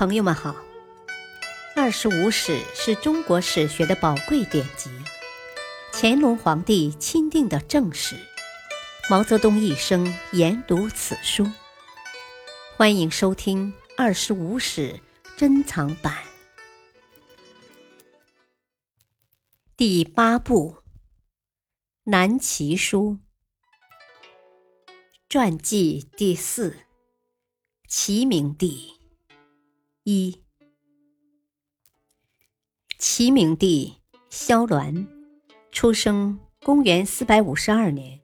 朋友们好，《二十五史》是中国史学的宝贵典籍，乾隆皇帝钦定的正史，毛泽东一生研读此书。欢迎收听《二十五史珍藏版》第八部《南齐书》传记第四，齐明帝。一，齐明帝萧鸾，出生公元四百五十二年，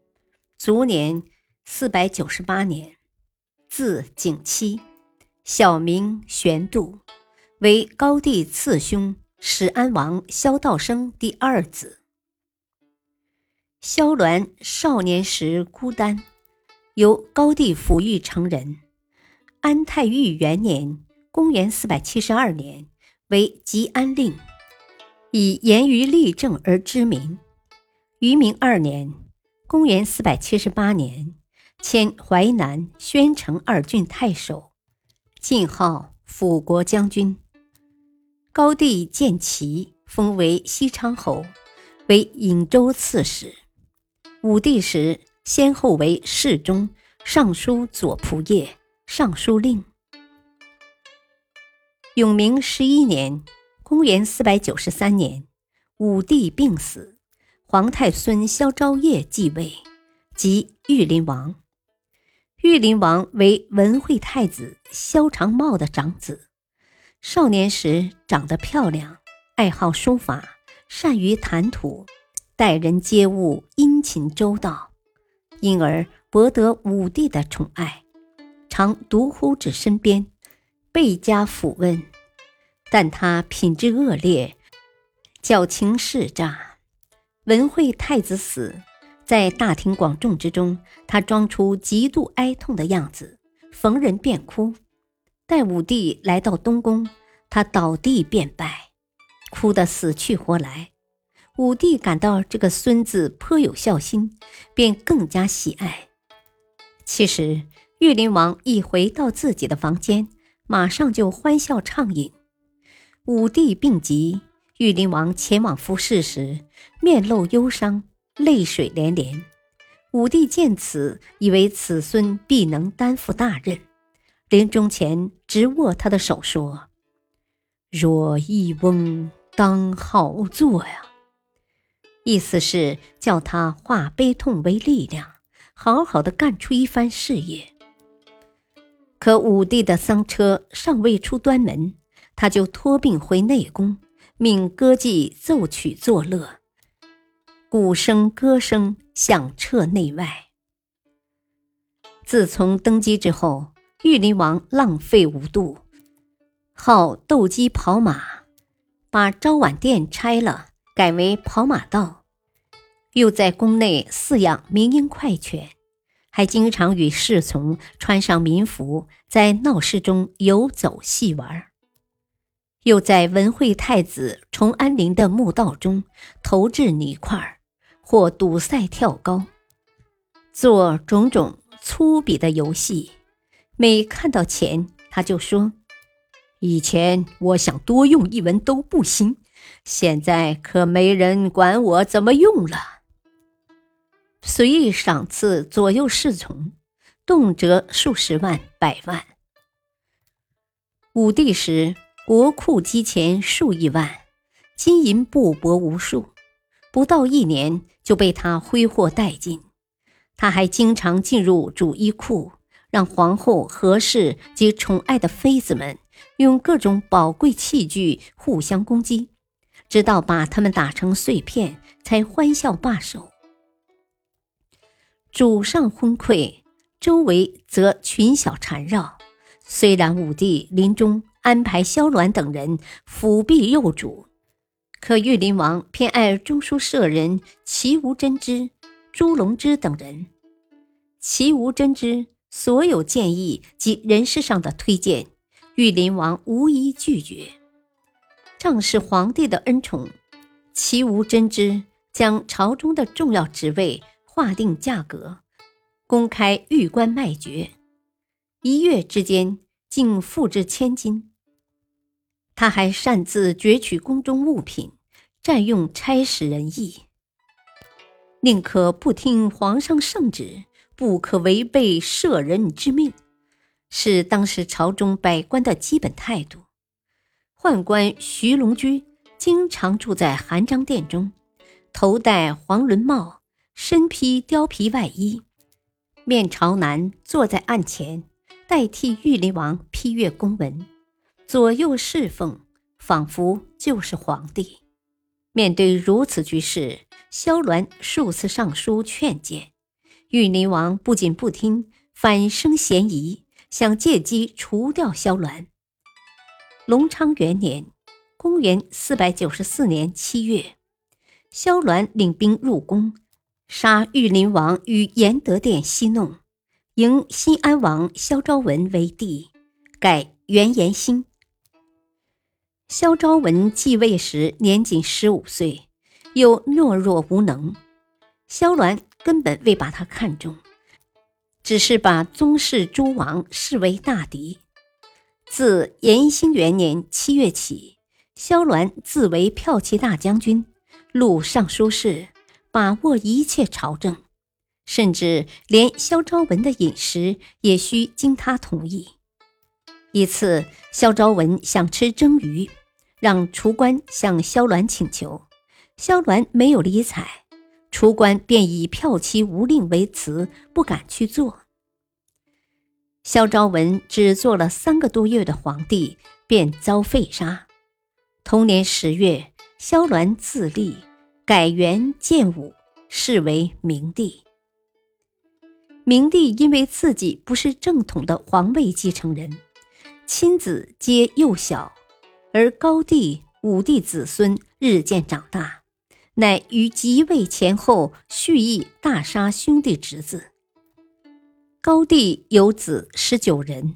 卒年四百九十八年，字景期，小名玄度，为高帝次兄始安王萧道生第二子。萧鸾少年时孤单，由高帝抚育成人，安泰裕元年。公元四百七十二年，为吉安令，以严于立政而知名。于明二年，公元四百七十八年，迁淮南宣城二郡太守，晋号辅国将军。高帝建齐，封为西昌侯，为颍州刺史。武帝时，先后为侍中、尚书左仆射、尚书令。永明十一年，公元四百九十三年，武帝病死，皇太孙萧昭业继位，即玉林王。玉林王为文惠太子萧长茂的长子，少年时长得漂亮，爱好书法，善于谈吐，待人接物殷勤周到，因而博得武帝的宠爱，常独呼至身边。倍加抚问，但他品质恶劣，矫情嗜诈。文惠太子死，在大庭广众之中，他装出极度哀痛的样子，逢人便哭。待武帝来到东宫，他倒地便拜，哭得死去活来。武帝感到这个孙子颇有孝心，便更加喜爱。其实，玉林王一回到自己的房间。马上就欢笑畅饮。武帝病急，玉林王前往服侍时，面露忧伤，泪水连连。武帝见此，以为此孙必能担负大任，临终前直握他的手说：“若一翁，当好做呀。”意思是叫他化悲痛为力量，好好的干出一番事业。可武帝的丧车尚未出端门，他就托病回内宫，命歌妓奏曲作乐，鼓声歌声响彻内外。自从登基之后，玉林王浪费无度，好斗鸡跑马，把昭婉殿拆了，改为跑马道，又在宫内饲养名鹰快犬。还经常与侍从穿上民服，在闹市中游走戏玩。又在文惠太子崇安陵的墓道中投掷泥块，或赌赛跳高，做种种粗鄙的游戏。每看到钱，他就说：“以前我想多用一文都不行，现在可没人管我怎么用了。”随意赏赐左右侍从，动辄数十万、百万。武帝时，国库积钱数亿万，金银布帛无数，不到一年就被他挥霍殆尽。他还经常进入主衣库，让皇后、和氏及宠爱的妃子们用各种宝贵器具互相攻击，直到把他们打成碎片，才欢笑罢手。主上昏聩，周围则群小缠绕。虽然武帝临终安排萧鸾等人辅弼幼主，可玉林王偏爱中书舍人齐无真之、朱龙之等人。齐无真之所有建议及人事上的推荐，玉林王无一拒绝。仗是皇帝的恩宠，齐无真之将朝中的重要职位。划定价格，公开玉官卖爵，一月之间竟付至千金。他还擅自攫取宫中物品，占用差使人意，宁可不听皇上圣旨，不可违背摄人之命，是当时朝中百官的基本态度。宦官徐龙驹经常住在含章殿中，头戴黄纶帽，身披貂皮外衣，面朝南坐在案前，代替玉林王批阅公文。左右侍奉，仿佛就是皇帝。面对如此局势，萧鸾数次上书劝谏，玉林王不仅不听，反生嫌疑，想借机除掉萧鸾。隆昌元年（公元494年）七月，萧鸾领兵入宫，杀玉林王于延德殿息弄，迎新安王萧昭文为帝，改元延兴。萧昭文继位时年仅十五岁，又懦弱无能，萧鸾根本未把他看中，只是把宗室诸王视为大敌。自延兴元年七月起，萧鸾自为骠骑大将军、录尚书事，把握一切朝政，甚至连萧昭文的饮食也需经他同意。一次，萧昭文想吃蒸鱼，让厨官向萧鸾请求，萧鸾没有理睬，厨官便以票期无令为辞，不敢去做。萧昭文只做了三个多月的皇帝，便遭废杀。同年十月，萧鸾自立，改元建武，是为明帝。明帝因为自己不是正统的皇位继承人。亲子皆幼小，而高帝、武帝子孙日渐长大，乃于即位前后蓄意大杀兄弟侄子。高帝有子十九人，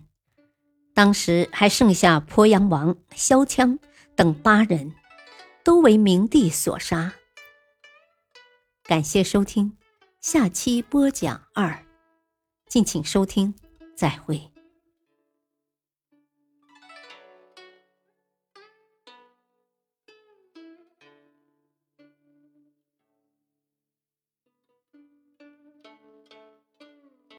当时还剩下鄱阳王萧羌等八人，都为明帝所杀。感谢收听，下期播讲二，敬请收听，再会。